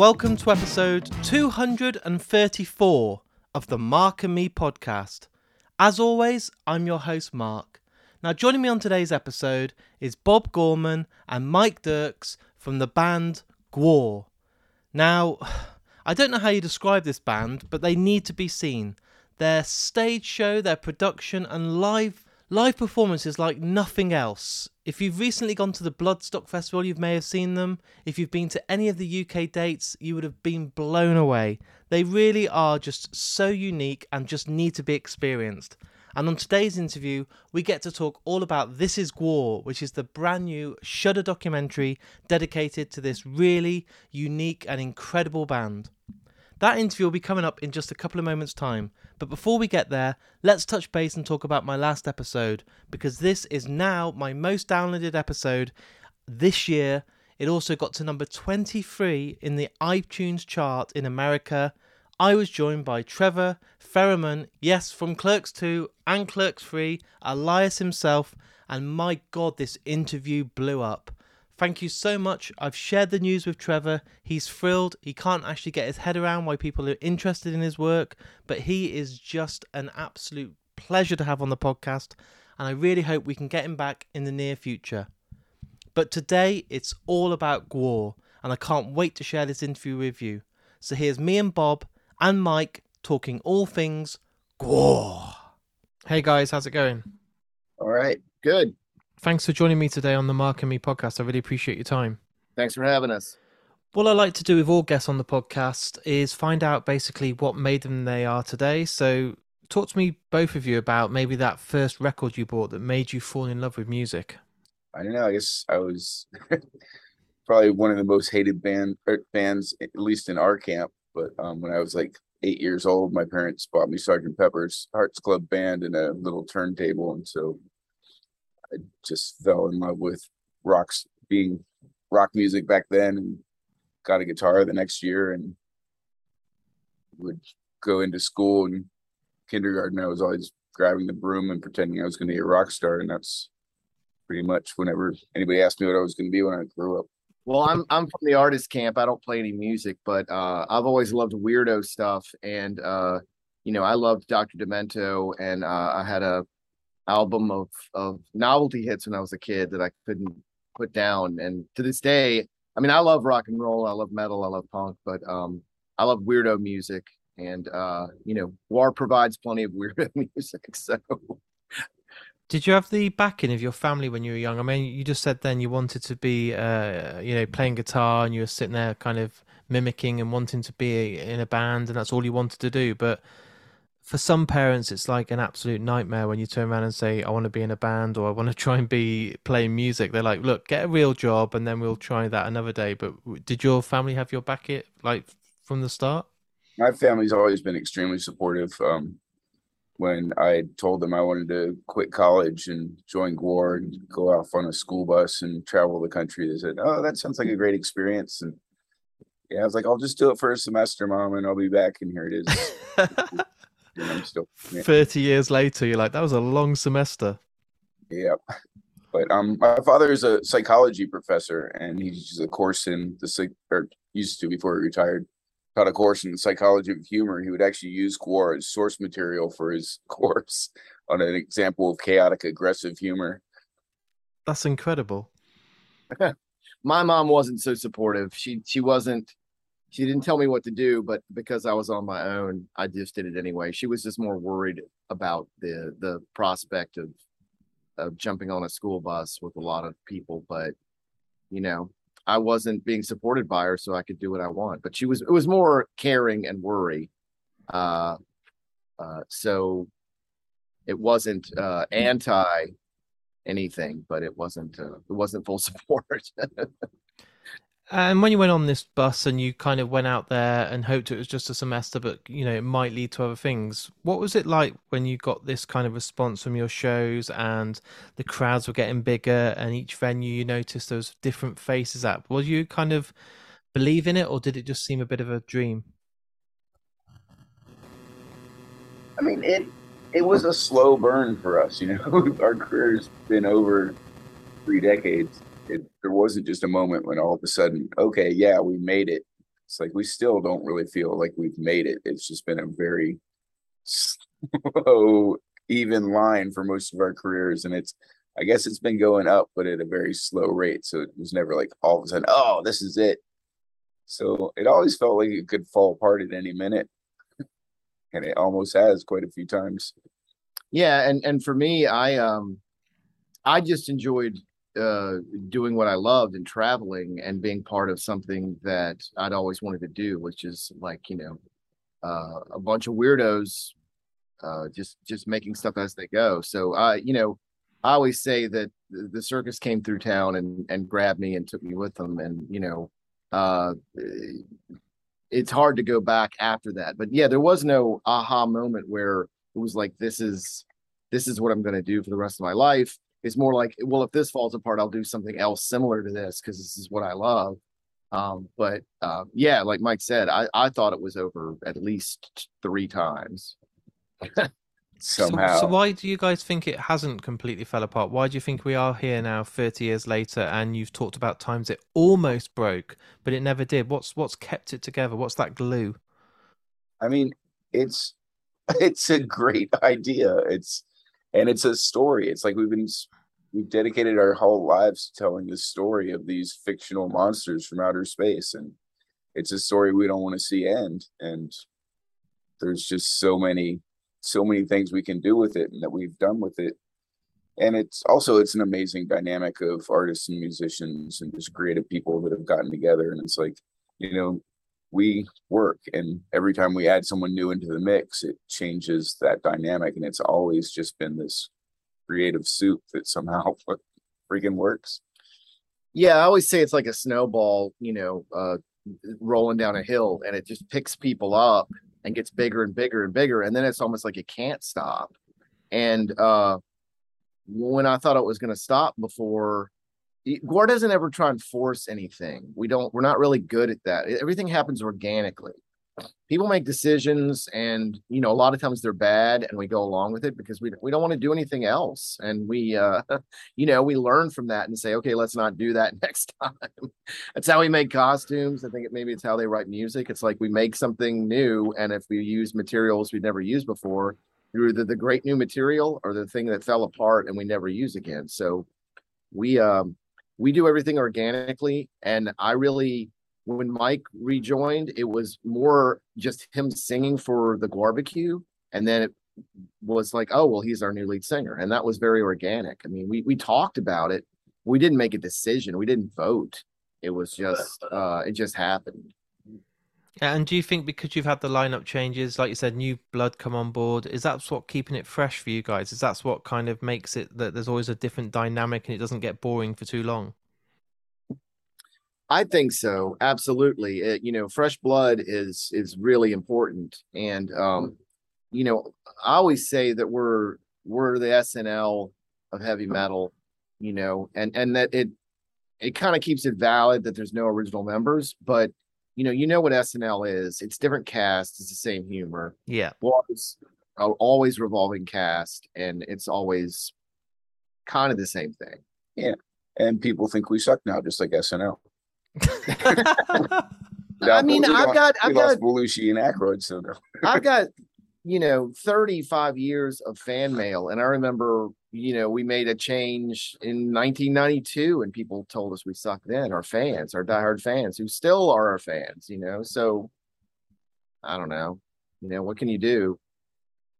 Welcome to episode 234 of the Mark and Me podcast. As always, I'm your host, Mark. Now, joining me on today's episode is Bob Gorman and Mike Derks from the band Gwar. Now, I don't know how you describe this band, but they need to be seen. Their stage show, their production, and live live performances like nothing else. If you've recently gone to the Bloodstock Festival, you may have seen them. If you've been to any of the UK dates, you would have been blown away. They really are just so unique and just need to be experienced. And on today's interview, we get to talk all about This Is Gwar, which is the brand new Shudder documentary dedicated to this really unique and incredible band. That interview will be coming up in just a couple of moments' time. But before we get there, let's touch base and talk about my last episode, because this is now my most downloaded episode this year. It also got to number 23 in the iTunes chart in America. I was joined by Trevor Fehrman, yes, from Clerks 2 and Clerks 3, Elias himself, and my god, this interview blew up. Thank you so much. I've shared the news with Trevor. He's thrilled. He can't actually get his head around why people are interested in his work, but he is just an absolute pleasure to have on the podcast, and I really hope we can get him back in the near future. But today it's all about Gwar, and I can't wait to share this interview with you. So here's me and Bob and Mike talking all things Gwar. Hey guys, how's it going? All right, good. Thanks for joining me today on the Mark and Me podcast. I really appreciate your time. Thanks for having us. What I like to do with all guests on the podcast is find out basically what made them they are today. So, talk to me, both of you, about maybe that first record you bought that made you fall in love with music. I don't know. I guess I was probably one of the most hated band er, bands, at least in our camp. But um, when I was like eight years old, my parents bought me Sergeant Pepper's Hearts Club Band and a little turntable, and so I just fell in love with rocks being rock music back then and got a guitar the next year and would go into school and kindergarten I was always grabbing the broom and pretending I was going to be a rock star and that's pretty much whenever anybody asked me what I was going to be when I grew up. Well, I'm I'm from the artist camp. I don't play any music, but uh, I've always loved weirdo stuff, and uh, you know, I loved Dr. Demento, and uh, I had a album of of novelty hits when I was a kid that I couldn't put down. And to this day, I mean, I love rock and roll, I love metal, I love punk, but um, I love weirdo music. And uh, you know, Gwar provides plenty of weirdo music. So did you have the backing of your family when you were young? I mean, you just said then you wanted to be, uh, you know, playing guitar, and you were sitting there kind of mimicking and wanting to be in a band, and that's all you wanted to do. But for some parents it's like an absolute nightmare when you turn around and say i want to be in a band or i want to try and be playing music. They're like look get a real job and then we'll try that another day. But did your family have your back it like from the start? My family's always been extremely supportive um, when i told them i wanted to quit college and join gwar and go off on a school bus and travel the country they said oh that sounds like a great experience and yeah i was like i'll just do it for a semester mom and i'll be back and here it is I'm still yeah. 30 years later, you're like, that was a long semester. Yeah. But um, my father is a psychology professor, and he teaches a course in the psych, or used to before he retired, taught a course in the psychology of humor. He would actually use Gwar as source material for his course on an example of chaotic aggressive humor. That's incredible. my mom wasn't so supportive. She she wasn't she didn't tell me what to do, but because I was on my own, I just did it anyway. She was just more worried about the the prospect of of jumping on a school bus with a lot of people, but you know, I wasn't being supported by her, so I could do what I want. But she was it was more caring and worry. Uh, uh, so it wasn't uh, anti anything, but it wasn't uh, it wasn't full support. And when you went on this bus and you kind of went out there and hoped it was just a semester, but you know it might lead to other things. What was it like when you got this kind of response from your shows and the crowds were getting bigger and each venue you noticed there was different faces at? Was you kind of believe in it or did it just seem a bit of a dream? I mean it it was a slow burn for us, you know. Our career's been over three decades it, there wasn't just a moment when all of a sudden, okay, yeah, we made it. It's like we still don't really feel like we've made it. It's just been a very slow, even line for most of our careers, and it's. I guess it's been going up, but at a very slow rate. So it was never like all of a sudden, oh, this is it. So it always felt like it could fall apart at any minute. And it almost has quite a few times. Yeah, and and for me, I um I just enjoyed uh doing what I loved and traveling and being part of something that I'd always wanted to do, which is like, you know, uh a bunch of weirdos uh just just making stuff as they go. So I, you know, I always say that the, circus came through town and and grabbed me and took me with them and, you know, uh it's hard to go back after that. But yeah, there was no aha moment where it was like this is this is what I'm going to do for the rest of my life. It's more like, well, if this falls apart, I'll do something else similar to this because this is what I love. Um, but uh, yeah, like Mike said, I, I thought it was over at least three times. Somehow. So, so why do you guys think it hasn't completely fell apart? Why do you think we are here now, thirty years later, and you've talked about times it almost broke, but it never did? What's what's kept it together? What's that glue? I mean, it's it's a great idea. It's and it's a story. It's like we've been we've dedicated our whole lives to telling the story of these fictional monsters from outer space, and it's a story we don't want to see end. And there's just so many so many things we can do with it and that we've done with it and it's also it's an amazing dynamic of artists and musicians and just creative people that have gotten together and it's like you know we work and every time we add someone new into the mix it changes that dynamic and it's always just been this creative soup that somehow freaking works. Yeah i always say it's like a snowball you know uh rolling down a hill and it just picks people up and gets bigger and bigger and bigger and then it's almost like it can't stop. And uh when i thought it was going to stop before GWAR doesn't ever try and force anything. We don't we're not really good at that. Everything happens organically. People make decisions and you know a lot of times they're bad and we go along with it because we, we don't want to do anything else. And we uh you know we learn from that and say okay let's not do that next time. That's how we make costumes. I think it, maybe it's how they write music. It's like we make something new and if we use materials we've never used before you're either the great new material or the thing that fell apart and we never use again. So we um we do everything organically and i really when Mike rejoined, it was more just him singing for the barbecue, and then it was like, oh well, he's our new lead singer, and that was very organic. I mean, we we talked about it, we didn't make a decision, we didn't vote. It was just uh, it just happened. And do you think because you've had the lineup changes, like you said, new blood come on board, is that what keeping it fresh for you guys? Is that what kind of makes it that there's always a different dynamic and it doesn't get boring for too long? I think so. Absolutely. It, you know, fresh blood is is really important. And um, you know, I always say that we're we're the SNL of heavy metal, you know, and and that it it kind of keeps it valid that there's no original members, but you know, you know what SNL is. It's different cast, it's the same humor. Yeah. Always, always revolving cast, and it's always kind of the same thing. Yeah. And people think we suck now, just like SNL. I mean, I've got, I've got Belushi and Aykroyd, so I've got, you know, 35 years of fan mail, and I remember, you know, we made a change in 1992, and people told us we sucked then. Our fans, our diehard fans, who still are our fans, you know. So, I don't know, you know, what can you do?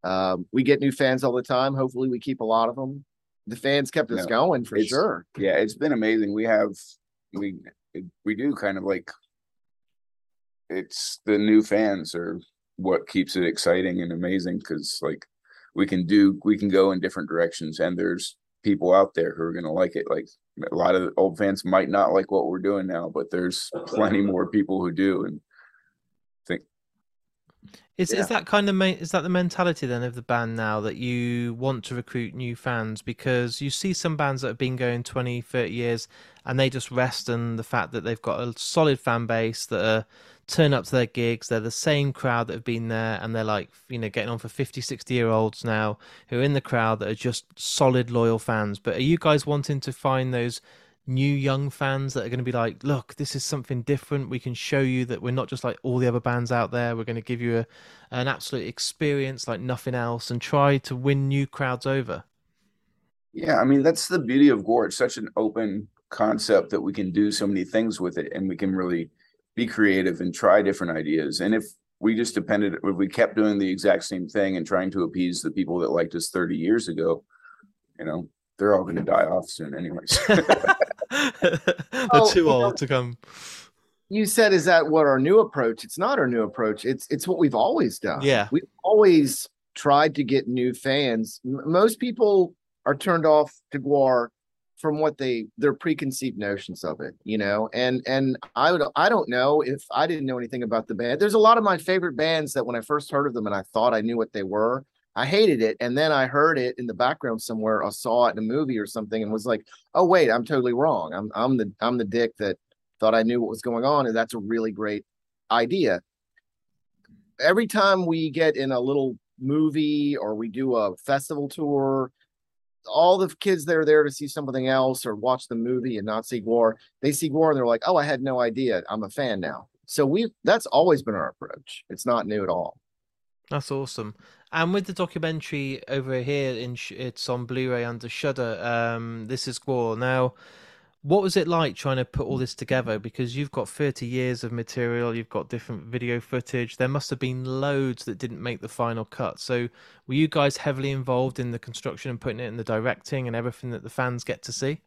Um, we get new fans all the time. Hopefully, we keep a lot of them. The fans kept us no, going for sure. Yeah, it's been amazing. We have we we do kind of like it's the new fans are what keeps it exciting and amazing because like we can do we can go in different directions and there's people out there who are going to like it. Like a lot of old fans might not like what we're doing now but there's plenty more people who do and think is yeah. is that kind of is that the mentality then of the band now that you want to recruit new fans? Because you see some bands that have been going 20 30 years and they just rest on the fact that they've got a solid fan base that are turn up to their gigs they're the same crowd that have been there and they're like you know getting on for 50 60 year olds now who are in the crowd that are just solid loyal fans but are you guys wanting to find those new young fans that are going to be like, look, this is something different. We can show you that we're not just like all the other bands out there. We're going to give you a, an absolute experience like nothing else and try to win new crowds over. Yeah, I mean that's the beauty of Gwar. It's such an open concept that we can do so many things with it, and we can really be creative and try different ideas. And if we just depended, if we kept doing the exact same thing and trying to appease the people that liked us 30 years ago, you know, they're all going to die off soon, anyways. they're Oh, too you old know- to come. You said, "Is that what our new approach?" It's not our new approach. It's it's what we've always done. Yeah. we've always tried to get new fans. M- most people are turned off to Gwar from what they their preconceived notions of it, you know. And and I would I don't know if I didn't know anything about the band. There's a lot of my favorite bands that when I first heard of them and I thought I knew what they were, I hated it, and then I heard it in the background somewhere, or saw it in a movie or something, and was like, "Oh wait, I'm totally wrong. I'm I'm the I'm the dick that thought I knew what was going on, and that's a really great idea." Every time we get in a little movie or we do a festival tour, all the kids that are there to see something else or watch the movie and not see Gwar, they see Gwar and they're like, "Oh, I had no idea. I'm a fan now." So we that's always been our approach. It's not new at all. That's awesome. And with the documentary over here, in it's on Blu-ray under Shudder. Um, this is Gwar Now, what was it like trying to put all mm. this together? Because you've got 30 years of material, you've got different video footage. There must have been loads that didn't make the final cut. So, were you guys heavily involved in the construction and putting it in the directing and everything that the fans get to see?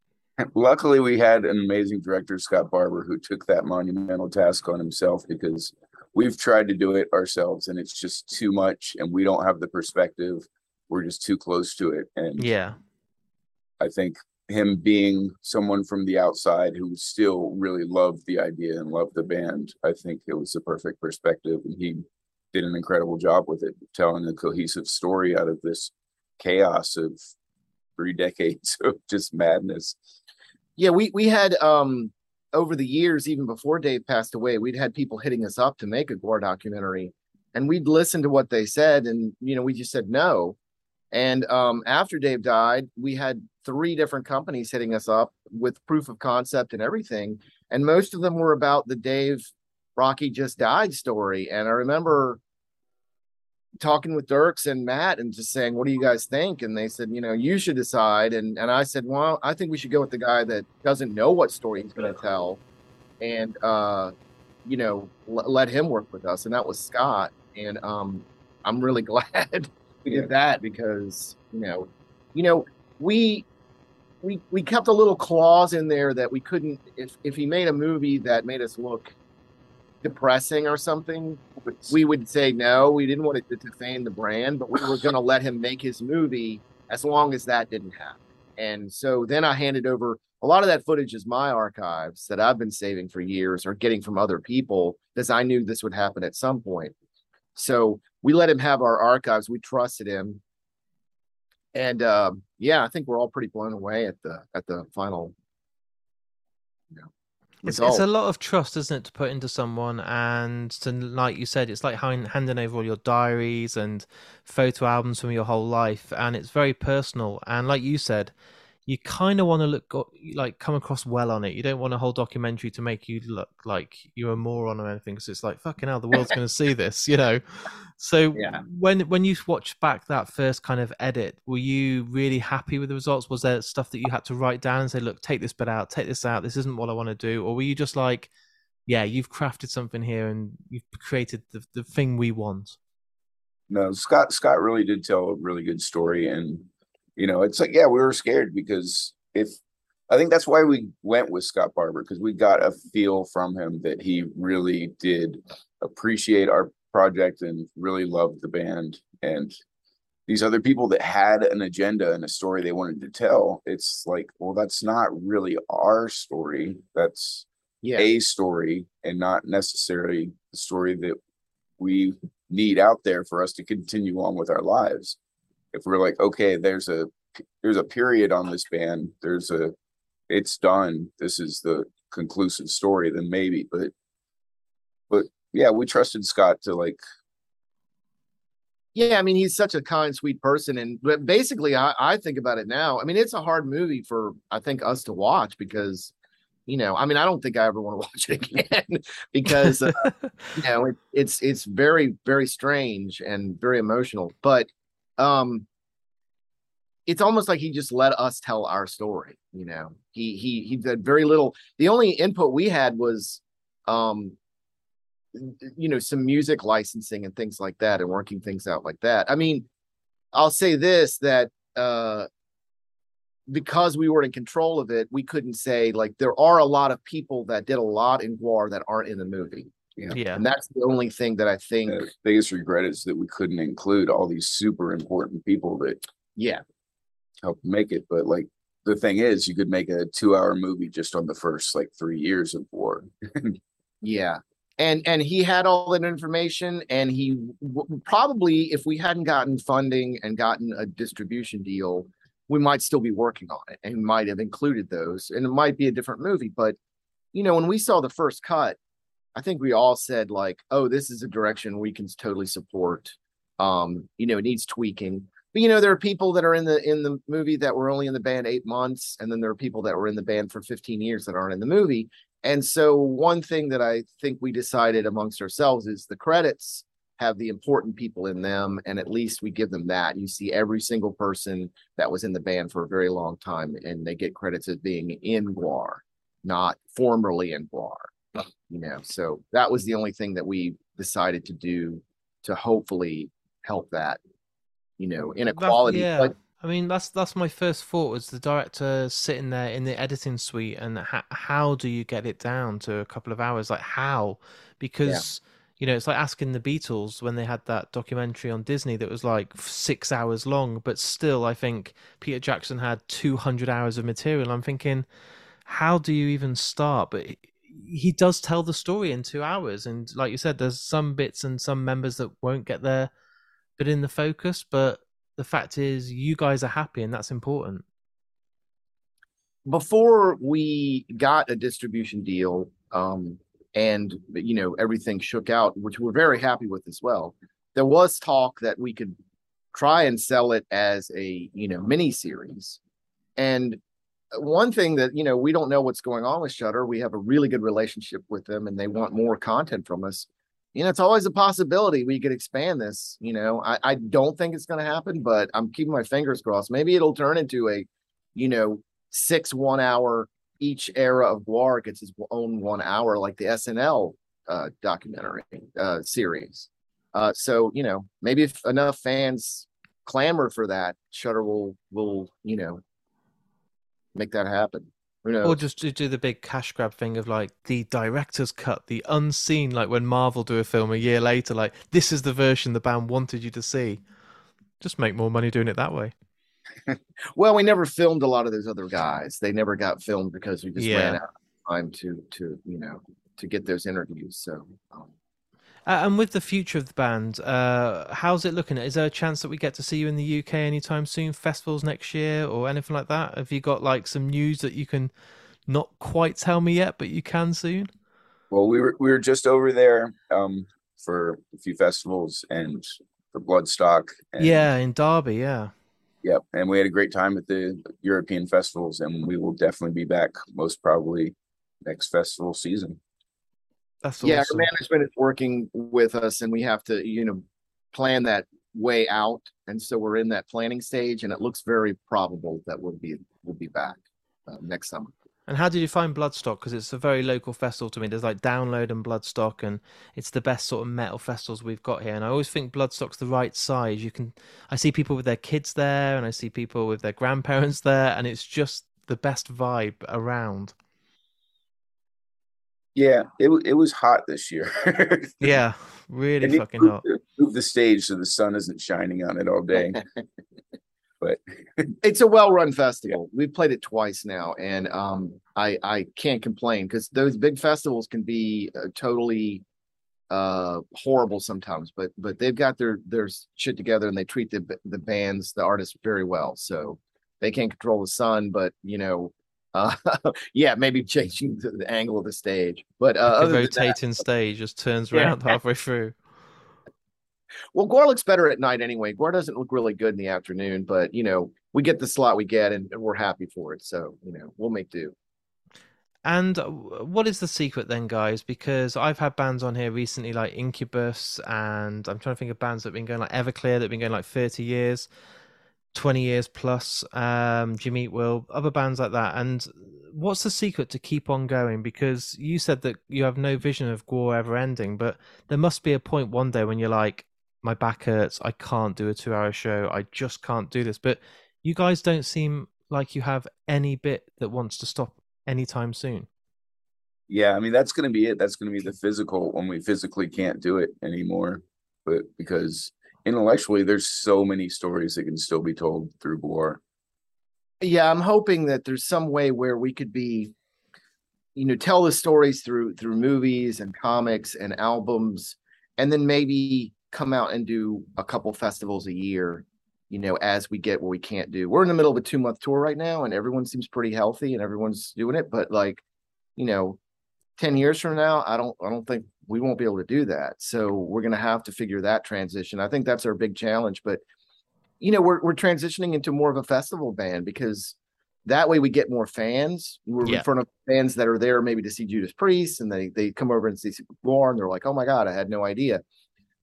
Luckily, we had an amazing director, Scott Barber, who took that monumental task on himself because we've tried to do it ourselves and it's just too much and we don't have the perspective. We're just too close to it. And Yeah. I think him being someone from the outside who still really loved the idea and loved the band, I think it was the perfect perspective. And he did an incredible job with it, telling a cohesive story out of this chaos of three decades of just madness. Yeah, we we had um over the years, even before Dave passed away, we'd had people hitting us up to make a Gwar documentary, and we'd listen to what they said, and you know, we just said no. And um, after Dave died, we had three different companies hitting us up with proof of concept and everything, and most of them were about the Dave Brockie just died story. And I remember talking with Derks and Matt and just saying, "What do you guys think?" And they said, "You know, you should decide." And and I said, "Well, I think we should go with the guy that doesn't know what story he's going to tell, and uh, you know, l- let him work with us." And that was Scott. And um, I'm really glad we did that because you know, you know, we we we kept a little clause in there that we couldn't if if he made a movie that made us look depressing or something we would say no we didn't want it to defame the brand but we were going to let him make his movie as long as that didn't happen. And so then i handed over a lot of that footage is my archives that i've been saving for years or getting from other people because i knew this would happen at some point. So we let him have our archives we trusted him and um, yeah i think we're all pretty blown away at the at the final you know, It's, it's a lot of trust, isn't it, to put into someone? And to, like you said, it's like hand- handing over all your diaries and photo albums from your whole life, and it's very personal. And like you said, you kind of want to look go- like come across well on it. You don't want a whole documentary to make you look like you're a moron or anything, because it's like fucking hell, the world's going to see this, you know. So Yeah. when when you watched back that first kind of edit, were you really happy with the results? Was there stuff that you had to write down and say, "Look, take this bit out, take this out. This isn't what I want to do," or were you just like, "Yeah, you've crafted something here and you've created the the thing we want"? No, Scott Scott really did tell a really good story, and you know, it's like yeah, we were scared because if I think that's why we went with Scott Barber because we got a feel from him that he really did appreciate our project and really loved the band. And these other people that had an agenda and a story they wanted to tell it's like well that's not really our story. That's yeah. a story and not necessarily the story that we need out there for us to continue on with our lives if we're like okay there's a there's a period on this band there's a it's done this is the conclusive story then maybe but but yeah we trusted scott to like Yeah, I mean, he's such a kind, sweet person, and but basically, I, I think about it now. I mean, it's a hard movie for I think us to watch because, you know, I mean, I don't think I ever want to watch it again because uh, you know it, it's it's very very strange and very emotional. But um, it's almost like he just let us tell our story. You know, he he he did very little. The only input we had was um you know some music licensing and things like that and working things out like that i mean i'll say this that uh because we were in control of it we couldn't say like there are a lot of people that did a lot in Gwar that aren't in the movie Yeah. Yeah. and that's the only thing that i think The biggest regret is that we couldn't include all these super important people that yeah helped make it. But like the thing is, you could make a two-hour movie just on the first like three years of Gwar. yeah and and he had all that information and he w- probably if we hadn't gotten funding and gotten a distribution deal we might still be working on it and might have included those and it might be a different movie but you know when we saw the first cut i think we all said like oh this is a direction we can totally support um you know it needs tweaking but you know there are people that are in the in the movie that were only in the band eight months and then there are people that were in the band for 15 years that aren't in the movie and so one thing that I think we decided amongst ourselves is the credits have the important people in them, and at least we give them that. You see every single person that was in the band for a very long time, and they get credits as being in Gwar, not formerly in Gwar. You know, so that was the only thing that we decided to do to hopefully help that, you know, inequality. yeah. But I mean, that's that's my first thought was the director sitting there in the editing suite, and ha- how do you get it down to a couple of hours? Like how? Because you know, it's like asking the Beatles when they had that documentary on Disney that was like six hours long, but still, I think Peter Jackson had two hundred hours of material. I'm thinking, how do you even start? But he- does tell the story in two hours, and like you said, there's some bits and some members that won't get there, but in the focus, but the fact is you guys are happy and that's important. Before we got a distribution deal um and you know everything shook out which we're very happy with as well there was talk that we could try and sell it as a you know mini series. And one thing that you know we don't know what's going on with Shudder we have a really good relationship with them and they want more content from us you know it's always a possibility we could expand this you know i, I don't think it's going to happen but i'm keeping my fingers crossed maybe it'll turn into a you know six one hour each era of Gwar gets its own one hour like the SNL uh, documentary uh, series. Uh, so you know maybe if enough fans clamor for that, Shudder will will you know make that happen. Or just to do the big cash grab thing of like the director's cut the unseen like when marvel do a film a year later like this is the version the band wanted you to see just make more money doing it that way well, we never filmed a lot of those other guys. They never got filmed because we just Yeah. ran out of time to to you know to get those interviews. So um, Uh, and with the future of the band, uh, how's it looking? Is there a chance that we get to see you in the UK anytime soon? Festivals next year or anything like that? Have you got like some news that you can not quite tell me yet, but you can soon? Well, we were we were just over there um for a few festivals and for Bloodstock. And, yeah, in Derby. Yeah, Yep. And we had a great time at the European festivals, and we will definitely be back most probably next festival season. That's yeah, our management is working with us, and we have to you know plan that way out. And so we're in that planning stage, and it looks very probable that we'll be we'll be back uh, next summer. And how did you find Bloodstock? Because it's a very local festival to me. There's like Download and Bloodstock, and it's the best sort of metal festivals we've got here. And I always think Bloodstock's the right size. You can, I see people with their kids there, and I see people with their grandparents there, and it's just the best vibe around. Yeah, it it was hot this year. Yeah, really And fucking moved hot. the- moved the stage so the sun isn't shining on it all day. but it's a well-run festival. We've played it twice now, and um, I I can't complain because those big festivals can be uh, totally uh horrible sometimes but but they've got their their shit together and they treat the the bands the artists very well so they can't control the sun but you know uh yeah maybe changing the, angle of the stage but uh Like other that, rotating stage just turns Yeah. around halfway through. Well, Gwar looks better at night anyway. Gwar doesn't look really good in the afternoon, but you know, we get the slot we get and, and we're happy for it. So, you know, we'll make do. And uh, what is the secret then, guys? Because I've had bands on here recently like Incubus, and I'm trying to think of bands that have been going like Everclear that have been going like 30 years, 20 years plus. Um, Jimmy Will, other bands like that. And what's the secret to keep on going? Because you said that you have no vision of Gwar ever ending, but there must be a point one day when you're like, my back hurts. I can't do a two hour show. I just can't do this. But you guys don't seem like you have any bit that wants to stop anytime soon. Yeah, I mean that's going to be it. That's going to be the physical when we physically can't do it anymore. But because intellectually, there's so many stories that can still be told through Gwar. Yeah, I'm hoping that there's some way where we could be, you know, tell the stories through through movies and comics and albums, and then maybe come out and do a couple festivals a year you know, as we get what we can't do. We're in the middle of a two month tour right now, and everyone seems pretty healthy and everyone's doing it. But like, you know, 10 years from now, I don't I don't think we won't be able to do that. So we're gonna have to figure that transition. I think that's our big challenge. But you know, we're we're transitioning into more of a festival band because that way we get more fans. We're yeah. in front of fans that are there maybe to see Judas Priest and they they come over and see Gwar and they're like, oh my God, I had no idea.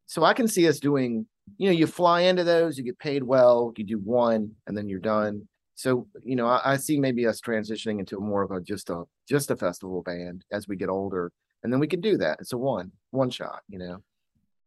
So I can see us doing you know, you fly into those, you get paid well, you do one, and then you're done. So, you know, I, I see maybe us transitioning into more of a just a just a festival band as we get older, and then we can do that. It's a one one shot, you know.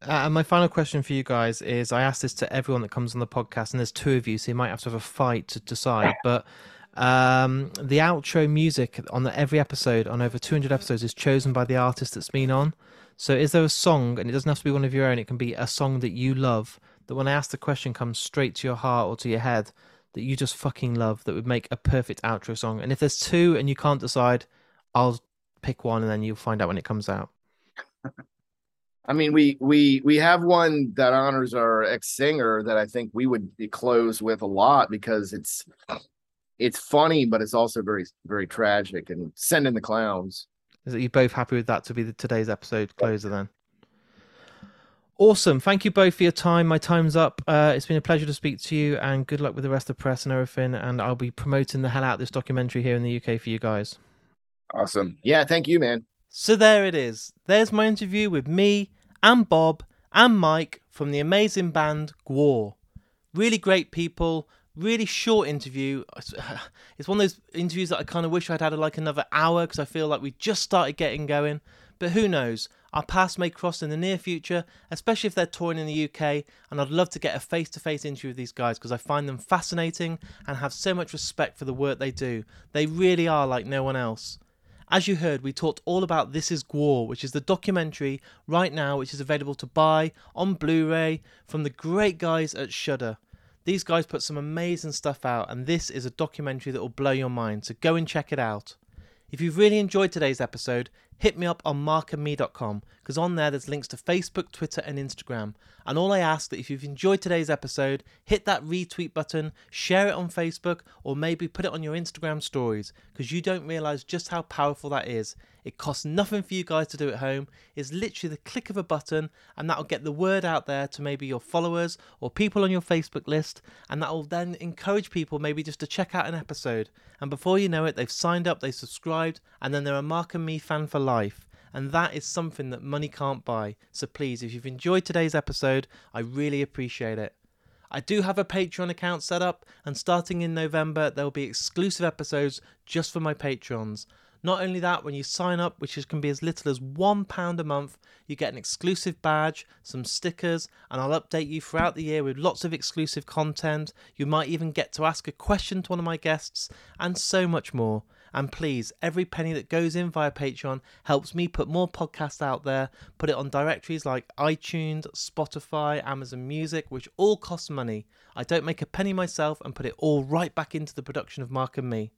Uh, and my final question for you guys is: I ask this to everyone that comes on the podcast, and there's two of you, so you might have to have a fight to decide. But um, the outro music on the, every episode, on over 200 episodes, is chosen by the artist that's been on. So, is there a song, and it doesn't have to be one of your own, it can be a song that you love, that when I ask the question comes straight to your heart or to your head, that you just fucking love, that would make a perfect outro song? And if there's two and you can't decide, I'll pick one and then you'll find out when it comes out. I mean, we we we have one that honors our ex singer that I think we would close with a lot because it's it's funny, but it's also very very tragic. And send in the clowns. Is that you both happy with that to be the, today's episode closer then? Awesome. Thank you both for your time. My time's up. Uh, it's been a pleasure to speak to you, and good luck with the rest of the press and everything. And I'll be promoting the hell out of this documentary here in the UK for you guys. Awesome. Yeah, thank you, man. So there it is. There's my interview with me and Bob and Mike from the amazing band Gwar. Really great people, really short interview. It's one of those interviews that I kind of wish I'd had like another hour because I feel like we just started getting going. But who knows? Our paths may cross in the near future, especially if they're touring in the UK. And I'd love to get a face to face interview with these guys because I find them fascinating and have so much respect for the work they do. They really are like no one else. As you heard, we talked all about This Is Gwar, which is the documentary right now, which is available to buy on Blu ray from the great guys at Shudder. These guys put some amazing stuff out, and this is a documentary that will blow your mind, so go and check it out. If you've really enjoyed today's episode, hit me up on markandme.com because on there there's links to Facebook, Twitter, and Instagram. And all I ask that if you've enjoyed today's episode, hit that retweet button, share it on Facebook, or maybe put it on your Instagram stories because you don't realize just how powerful that is. It costs nothing for you guys to do at home. It's literally the click of a button, and that'll get the word out there to maybe your followers or people on your Facebook list, and that'll then encourage people maybe just to check out an episode. And before you know it, they've signed up, they've subscribed, and then they're a Mark and Me fan for life and that is something that money can't buy. So please, if you've enjoyed today's episode, I really appreciate it. I do have a Patreon account set up, and starting in November, there will be exclusive episodes just for my patrons. Not only that, when you sign up, which can be as little as £1 a month, you get an exclusive badge, some stickers, and I'll update you throughout the year with lots of exclusive content. You might even get to ask a question to one of my guests, and so much more. And please, every penny that goes in via Patreon helps me put more podcasts out there, put it on directories like iTunes, Spotify, Amazon Music, which all cost money. I don't make a penny myself and put it all right back into the production of Mark and Me.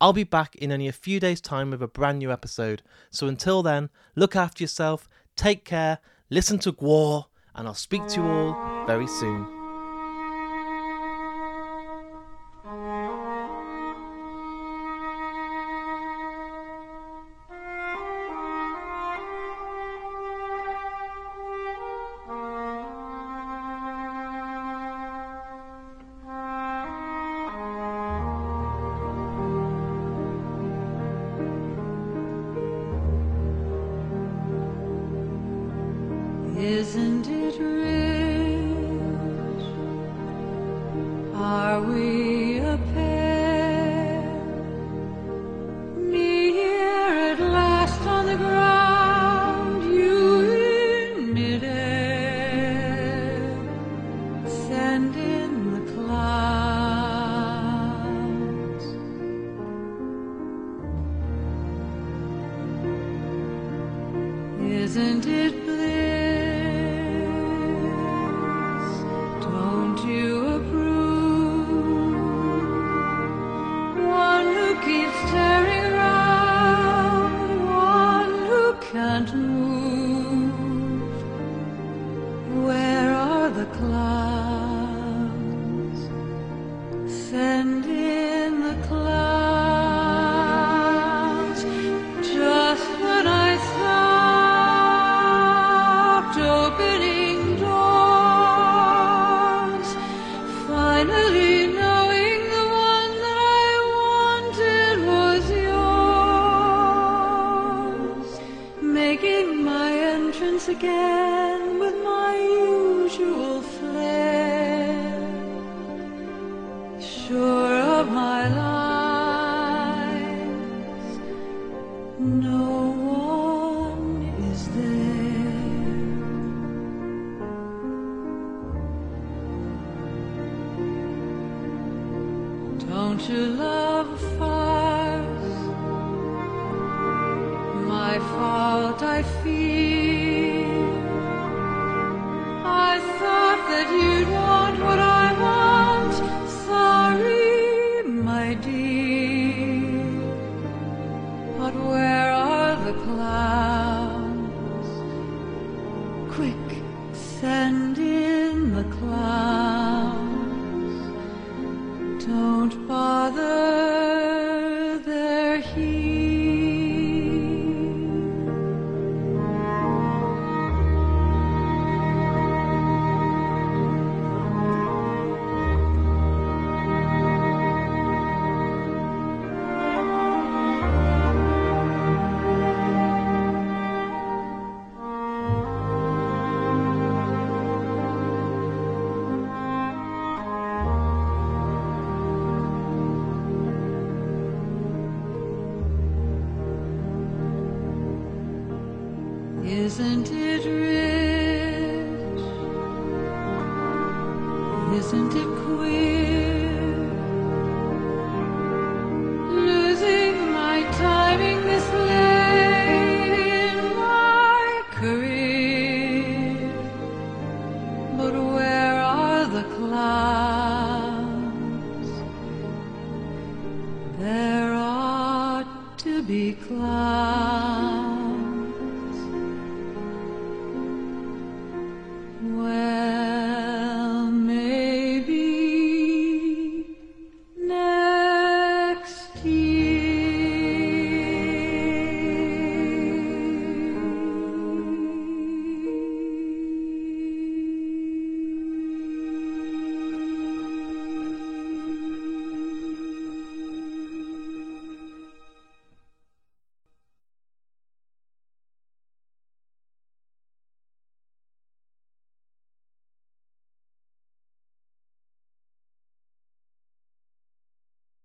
I'll be back in only a few days' time with a brand new episode. So until then, look after yourself, take care, listen to Gwar, and I'll speak to you all very soon.